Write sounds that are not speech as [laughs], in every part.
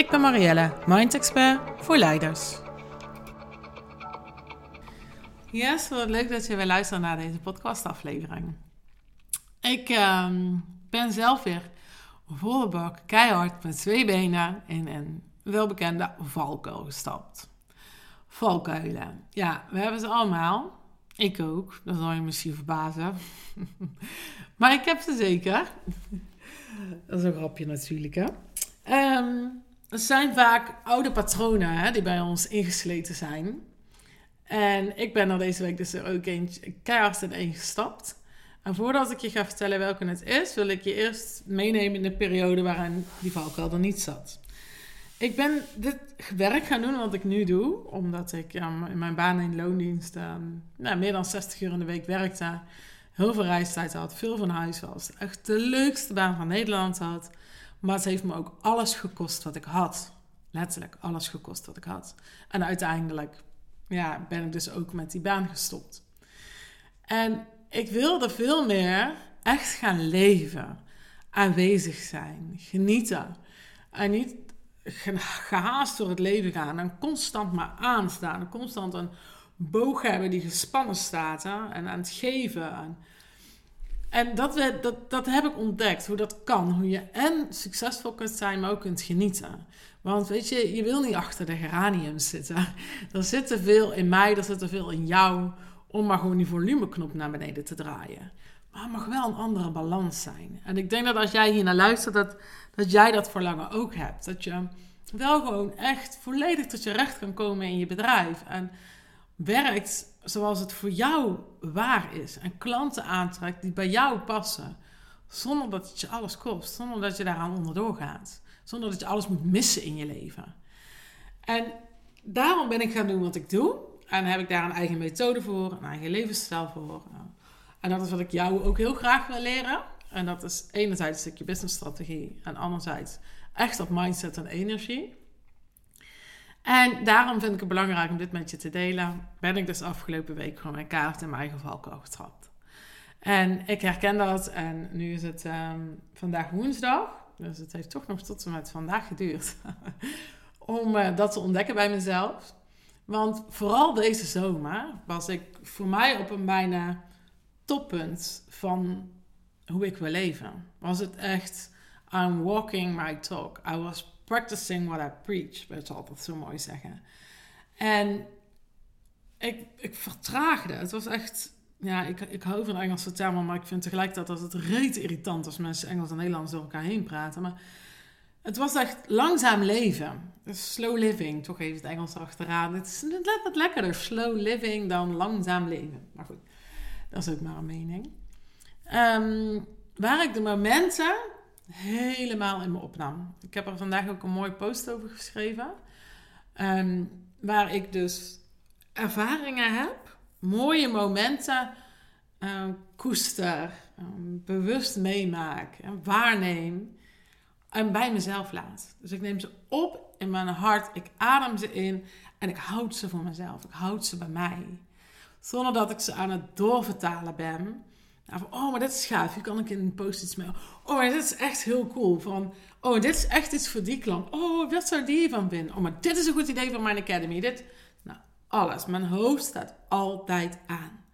Ik ben Marielle, Mind Expert voor leiders. Yes, wat leuk dat je weer luistert naar deze podcastaflevering. Ik ehm, ben zelf weer volle bak, keihard met twee benen in een welbekende valkuil gestapt. Valkuilen. Ja, we hebben ze allemaal. Ik ook. Dat zal je misschien verbazen. [laughs] maar ik heb ze zeker. Dat is een grapje natuurlijk, hè. Um, het zijn vaak oude patronen hè, die bij ons ingesleten zijn. En ik ben er deze week dus ook eentje keihard in gestapt. En voordat ik je ga vertellen welke het is, wil ik je eerst meenemen in de periode waarin die valkuil er niet zat. Ik ben dit werk gaan doen wat ik nu doe, omdat ik in mijn baan in loondienst nou, meer dan 60 uur in de week werkte. Heel veel reistijd had, veel van huis was. Echt de leukste baan van Nederland had. Maar het heeft me ook alles gekost wat ik had. Letterlijk alles gekost wat ik had. En uiteindelijk ja, ben ik dus ook met die baan gestopt. En ik wilde veel meer echt gaan leven. Aanwezig zijn. Genieten. En niet gehaast door het leven gaan. En constant maar aanstaan. Constant een boog hebben die gespannen staat. En aan het geven. En en dat, dat, dat heb ik ontdekt, hoe dat kan. Hoe je en succesvol kunt zijn, maar ook kunt genieten. Want weet je, je wil niet achter de geraniums zitten. [laughs] Er zit te veel in mij, er zit te veel in jou, om maar gewoon die volumeknop naar beneden te draaien. Maar het mag wel een andere balans zijn. En ik denk dat als jij hier naar luistert, dat, dat jij dat verlangen ook hebt. Dat je wel gewoon echt volledig tot je recht kan komen in je bedrijf. En werkt zoals het voor jou waar is. En klanten aantrekt die bij jou passen. Zonder dat het je alles kost. Zonder dat je daaraan onderdoor gaat. Zonder dat je alles moet missen in je leven. En daarom ben ik gaan doen wat ik doe. En heb ik daar een eigen methode voor, een eigen levensstijl voor. En dat is wat ik jou ook heel graag wil leren. En dat is enerzijds een stukje businessstrategie en anderzijds echt op mindset en energie. En daarom vind ik het belangrijk om dit met je te delen. Ben ik dus afgelopen week gewoon mijn kaart in mijn eigen valkuil getrapt. En ik herken dat en nu is het ehm, vandaag woensdag. Dus het heeft toch nog tot en met vandaag geduurd. [laughs] om uh, dat te ontdekken bij mezelf. Want vooral deze zomer was ik voor mij op een bijna toppunt van hoe ik wil leven. Was het echt, I'm walking my talk. I was practicing what I preach, wil je altijd zo mooi zeggen. En ik, ik vertraagde. Het was echt, ja, ik, ik hou van Engelse termen, maar ik vind tegelijkertijd dat het reet irritant als mensen Engels en Nederlands door elkaar heen praten. Maar het was echt langzaam leven. Dus slow living, toch even het Engels erachteraan. Het is net wat lekkerder, slow living dan langzaam leven. Maar goed, dat is ook maar een mening. Um, waar ik de momenten helemaal in me opnam. Ik heb er vandaag ook een mooie post over geschreven. Ehm, waar ik dus ervaringen heb, mooie momenten uh, koester, ehm, bewust meemaak en waarneem. En bij mezelf laat. Dus ik neem ze op in mijn hart, ik adem ze in en ik houd ze voor mezelf. Ik houd ze bij mij. Zonder dat ik ze aan het doorvertalen ben oh, maar dit is gaaf. Hier kan ik in een post-its mee. Oh, maar dit is echt heel cool. Van, oh, dit is echt iets voor die klant. Oh, wat zou die van vinden? Oh, maar dit is een goed idee voor mijn academy. Dit, nou, alles. Mijn hoofd staat altijd aan.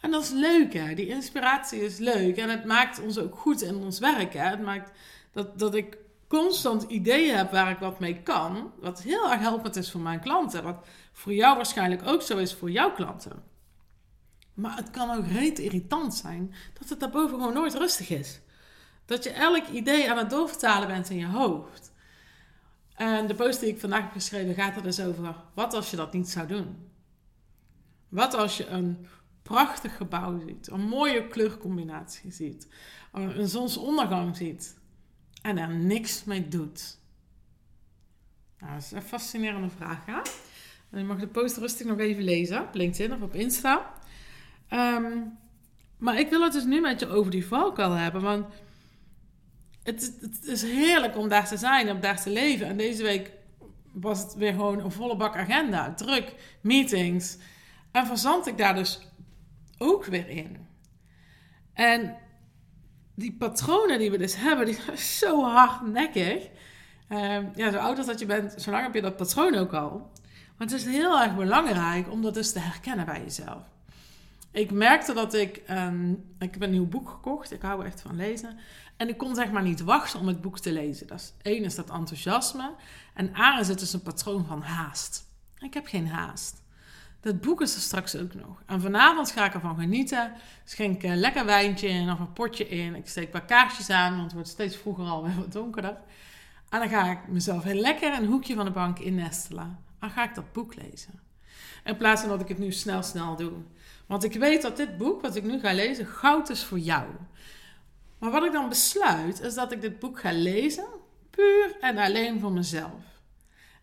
En dat is leuk, hè. Die inspiratie is leuk. En het maakt ons ook goed in ons werk, hè. Het maakt dat, dat ik constant ideeën heb waar ik wat mee kan. Wat heel erg helpend is voor mijn klanten. Wat voor jou waarschijnlijk ook zo is voor jouw klanten. Maar het kan ook reet irritant zijn dat het daarboven gewoon nooit rustig is. Dat je elk idee aan het doorvertalen bent in je hoofd. En de post die ik vandaag heb geschreven gaat er dus over: wat als je dat niet zou doen? Wat als je een prachtig gebouw ziet, een mooie kleurcombinatie ziet, een zonsondergang ziet en er niks mee doet? Nou, dat is een fascinerende vraag. En je mag de post rustig nog even lezen op LinkedIn of op Insta. Ehm, maar ik wil het dus nu met je over die valkuil hebben, want het, het, is heerlijk om daar te zijn, om daar te leven. En deze week was het weer gewoon een volle bak agenda, druk, meetings. En verzand ik daar dus ook weer in. En die patronen die we dus hebben, die zijn [laughs] zo hardnekkig. Uh, ja, zo oud als dat je bent, zo lang heb je dat patroon ook al. Maar het is heel erg belangrijk om dat dus te herkennen bij jezelf. Ik merkte dat ik... Um, ik heb een nieuw boek gekocht. Ik hou echt van lezen. En ik kon zeg maar niet wachten om het boek te lezen. Dat is, één is dat enthousiasme. En A is het dus een patroon van haast. Ik heb geen haast. Dat boek is er straks ook nog. En vanavond ga ik ervan genieten. Schenk een lekker wijntje in of een potje in. Ik steek een paar kaarsjes aan, want het wordt steeds vroeger alweer wat donkerder. En dan ga ik mezelf heel lekker een hoekje van de bank innestelen. Dan ga ik dat boek lezen. In plaats van dat ik het nu snel, snel doe. Want ik weet dat dit boek, wat ik nu ga lezen, goud is voor jou. Maar wat ik dan besluit, is dat ik dit boek ga lezen, puur en alleen voor mezelf.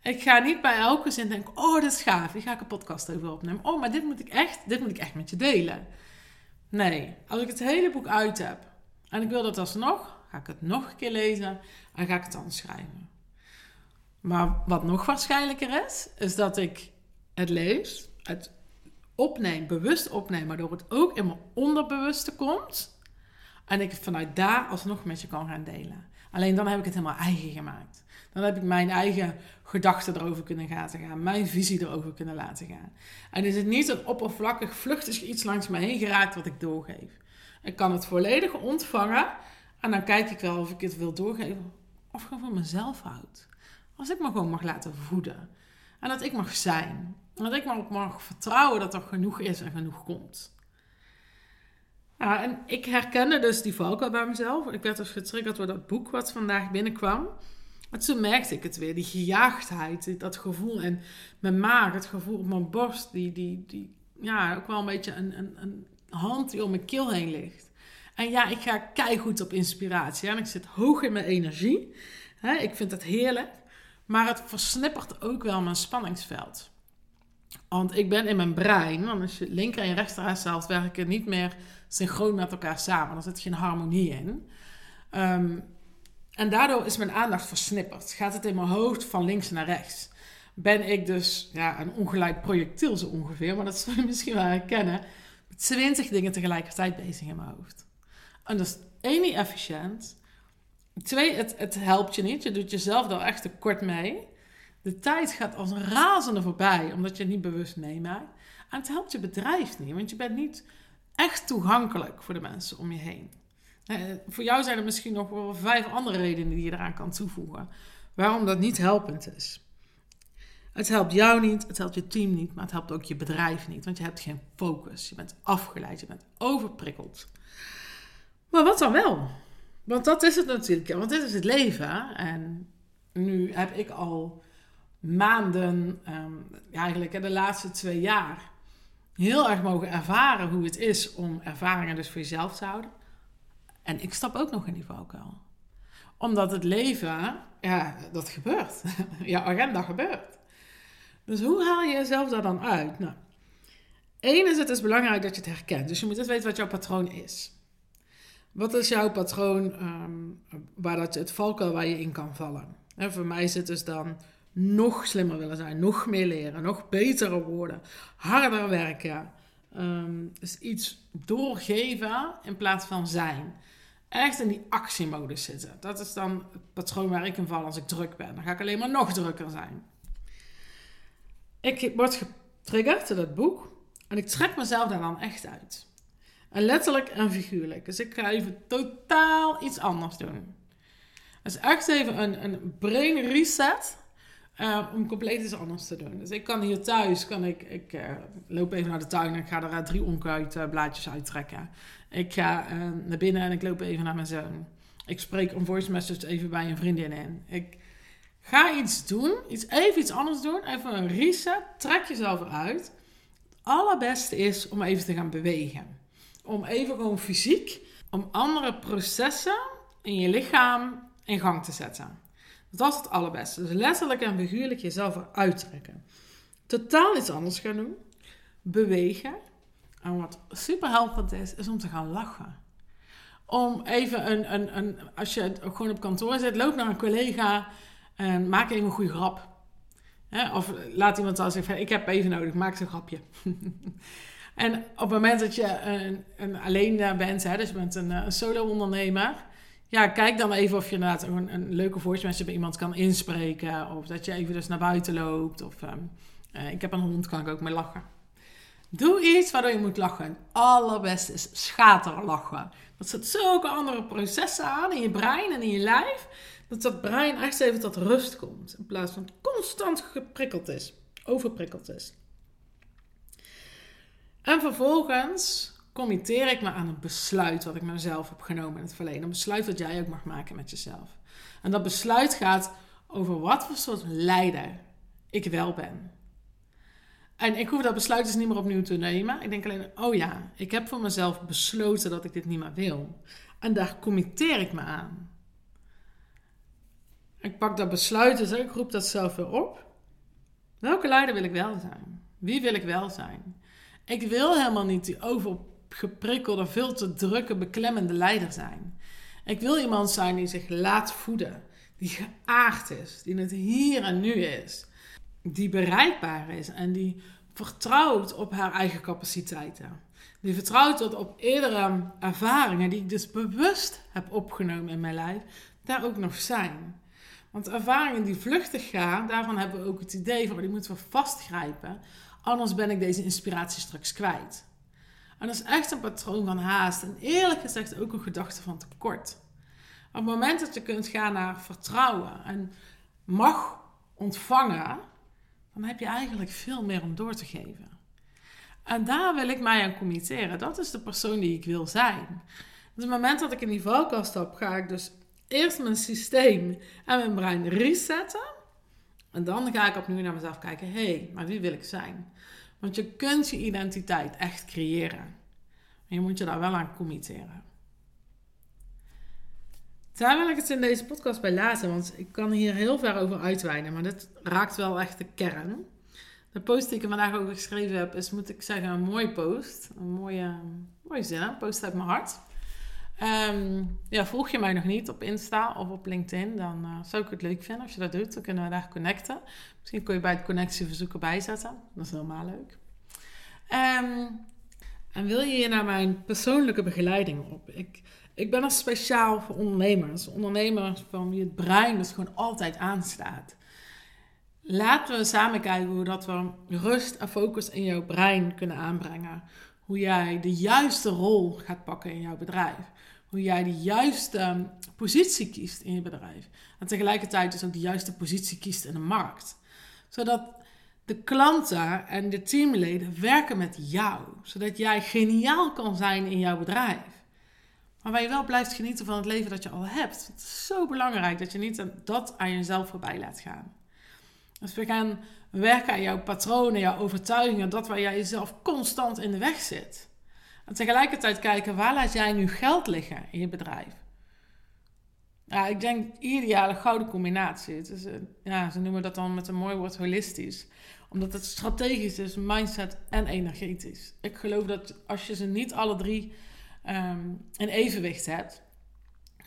Ik ga niet bij elke zin denken, oh, dat is gaaf, hier ga ik een podcast over opnemen. Oh, maar dit moet ik echt, dit moet ik echt met je delen. Nee, als ik het hele boek uit heb en ik wil dat alsnog, ga ik het nog een keer lezen en ga ik het dan schrijven. Maar wat nog waarschijnlijker is, is dat ik het lees, het opneem, bewust opneem, waardoor het ook in mijn onderbewuste komt. En ik vanuit daar alsnog met je kan gaan delen. Alleen dan heb ik het helemaal eigen gemaakt. Dan heb ik mijn eigen gedachten erover kunnen laten gaan, mijn visie erover kunnen laten gaan. En is het niet een oppervlakkig, vluchtig iets langs me heen geraakt wat ik doorgeef. Ik kan het volledig ontvangen en dan kijk ik wel of ik het wil doorgeven of gewoon voor mezelf houd. Als ik me gewoon mag laten voeden. En dat ik mag zijn. En dat ik maar mag vertrouwen dat er genoeg is en genoeg komt. En ik herkende dus die valkuil bij mezelf. Ik werd dus getriggerd door dat boek wat vandaag binnenkwam. En toen merkte ik het weer, die gejaagdheid, dat gevoel in mijn maag, het gevoel op mijn borst, die, die, die ja, ook wel een beetje een, een, een hand die om mijn keel heen ligt. En ja, ik ga keihard op inspiratie en ik zit hoog in mijn energie. ik vind het heerlijk, maar het versnippert ook wel mijn spanningsveld. Want ik ben in mijn brein, want als je linker en rechter werken niet meer synchroon met elkaar samen. Er zit geen harmonie in. Um, en daardoor is mijn aandacht versnipperd. Gaat het in mijn hoofd van links naar rechts. Ben ik dus ja, een ongeleid projectiel zo ongeveer, maar dat zul je [laughs] misschien wel herkennen. Met 20 dingen tegelijkertijd bezig in mijn hoofd. En dat is één niet efficiënt. Twee, het, het helpt je niet. Je doet jezelf er echt tekort mee. De tijd gaat als een razende voorbij, omdat je het niet bewust meemaakt. En het helpt je bedrijf niet, want je bent niet echt toegankelijk voor de mensen om je heen. Eh, voor jou zijn er misschien nog wel vijf andere redenen die je eraan kan toevoegen. Waarom dat niet helpend is. Het helpt jou niet, het helpt je team niet, maar het helpt ook je bedrijf niet. Want je hebt geen focus. Je bent afgeleid, je bent overprikkeld. Maar wat dan wel? Want dat is het natuurlijk. Want dit is het leven. En nu heb ik al maanden, ja, eigenlijk de laatste twee jaar, heel erg mogen ervaren hoe het is om ervaringen dus voor jezelf te houden. En ik stap ook nog in die valkuil. Omdat het leven, ja, dat gebeurt. [laughs] Je agenda gebeurt. Dus hoe haal je jezelf daar dan uit? Nou, één is het is belangrijk dat je het herkent. Dus je moet eens weten wat jouw patroon is. Wat is jouw patroon um, waar dat, het valkuil waar je in kan vallen? En voor mij is het dus dan nog slimmer willen zijn, nog meer leren, nog betere worden, harder werken. Um, dus iets doorgeven in plaats van zijn echt in die actiemodus zitten. Dat is dan het patroon waar ik in val als ik druk ben. Dan ga ik alleen maar nog drukker zijn. Ik word getriggerd in dat boek en ik trek mezelf daar dan echt uit. En letterlijk en figuurlijk. Dus ik ga even totaal iets anders doen. Dus echt even een, een brain reset uh, om compleet iets anders te doen. Dus ik kan hier thuis, kan ik, ik uh, loop even naar de tuin en ik ga er uh, drie onkruidblaadjes uittrekken. Ik ga naar binnen en ik loop even naar mijn zoon. Ik spreek een voice message even bij een vriendin in. Ik ga iets doen, iets, even iets anders doen, even een reset, trek jezelf eruit. Het allerbeste is om even te gaan bewegen. Om even gewoon fysiek, om andere processen in je lichaam in gang te zetten. Dat is het allerbeste. Dus letterlijk en figuurlijk jezelf eruit trekken. Totaal iets anders gaan doen. Bewegen. En wat super helpend is, is om te gaan lachen. Om even een, een, een als je gewoon op kantoor zit, loop naar een collega en maak even een goede grap. Of laat iemand al zeggen, ik heb even nodig, maak een grapje. [laughs] en op het moment dat je een, een alleen bent, hè, dus je bent een, een solo-ondernemer... Ja, kijk dan even of je inderdaad een, een leuke voice bij iemand kan inspreken. Of dat je even dus naar buiten loopt. Of ehm, eh, ik heb een hond, kan ik ook mee lachen. Doe iets waardoor je moet lachen. Het allerbeste is schaterlachen. Dat zet zulke andere processen aan in je brein en in je lijf. Dat dat brein echt even tot rust komt. In plaats van constant geprikkeld is. Overprikkeld is. En vervolgens committeer ik me aan een besluit wat ik mezelf heb genomen in het verleden. Een besluit dat jij ook mag maken met jezelf. En dat besluit gaat over wat voor soort leider ik wel ben. En ik hoef dat besluit dus niet meer opnieuw te nemen. Ik denk alleen, oh ja, ik heb voor mezelf besloten dat ik dit niet meer wil. En daar committeer ik me aan. Ik pak dat besluit, dus ik roep dat zelf weer op. Welke leider wil ik wel zijn? Wie wil ik wel zijn? Ik wil helemaal niet die overgeprikkelde, veel te drukke, beklemmende leider zijn. Ik wil iemand zijn die zich laat voeden, die geaard is, die het hier en nu is, die bereikbaar is en die vertrouwt op haar eigen capaciteiten. Die vertrouwt op eerdere ervaringen die ik dus bewust heb opgenomen in mijn lijf, daar ook nog zijn. Want ervaringen die vluchtig gaan, daarvan hebben we ook het idee van die moeten we vastgrijpen. Anders ben ik deze inspiratie straks kwijt. Dat is echt een patroon van haast. En eerlijk gezegd ook een gedachte van tekort. Op het moment dat je kunt gaan naar vertrouwen en mag ontvangen, dan heb je eigenlijk veel meer om door te geven. En daar wil ik mij aan committeren. Dat is de persoon die ik wil zijn. Dus op het moment dat ik in die valkuil stap, ga ik dus eerst mijn systeem en mijn brein resetten. En dan ga ik opnieuw naar mezelf kijken. Hé, hey, maar wie wil ik zijn? Want je kunt je identiteit echt creëren. Maar je moet je daar wel aan committeren. Daar wil ik het in deze podcast bij laten, want ik kan hier heel ver over uitweiden, maar dit raakt wel echt de kern. De post die ik vandaag over geschreven heb, is, moet ik zeggen, een mooie post. Een mooie, mooie zin, een post uit mijn hart. Ehm, ja, volg je mij nog niet op Insta of op LinkedIn, dan uh, zou ik het leuk vinden als je dat doet. Dan kunnen we daar connecten. Misschien kun je bij het connectieverzoek erbij zetten. Dat is helemaal leuk. Ehm, en wil je hier naar mijn persoonlijke begeleiding op? Ik, ik ben er speciaal voor ondernemers. Ondernemers van wie het brein dus gewoon altijd aanstaat. Laten we samen kijken hoe dat we rust en focus in jouw brein kunnen aanbrengen. Hoe jij de juiste rol gaat pakken in jouw bedrijf. Hoe jij de juiste positie kiest in je bedrijf. En tegelijkertijd dus ook de juiste positie kiest in de markt. Zodat de klanten en de teamleden werken met jou. Zodat jij geniaal kan zijn in jouw bedrijf. Maar waar je wel blijft genieten van het leven dat je al hebt. Het is zo belangrijk dat je niet dat aan jezelf voorbij laat gaan. Dus we gaan werken aan jouw patronen, jouw overtuigingen, dat waar jij jezelf constant in de weg zit. En tegelijkertijd kijken, waar laat jij nu geld liggen in je bedrijf? Ja, ik denk ideale gouden combinatie. Het is, ja, ze noemen dat dan met een mooi woord holistisch. Omdat het strategisch is, mindset en energetisch. Ik geloof dat als je ze niet alle drie um, in evenwicht hebt,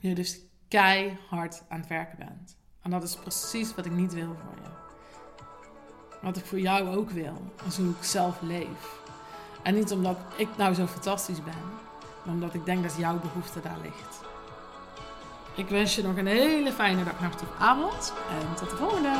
je dus keihard aan het werken bent. En dat is precies wat ik niet wil voor je. Wat ik voor jou ook wil. En hoe ik zelf leef. En niet omdat ik nou zo fantastisch ben, maar omdat ik denk dat jouw behoefte daar ligt. Ik wens je nog een hele fijne dag, nacht of avond en tot de volgende!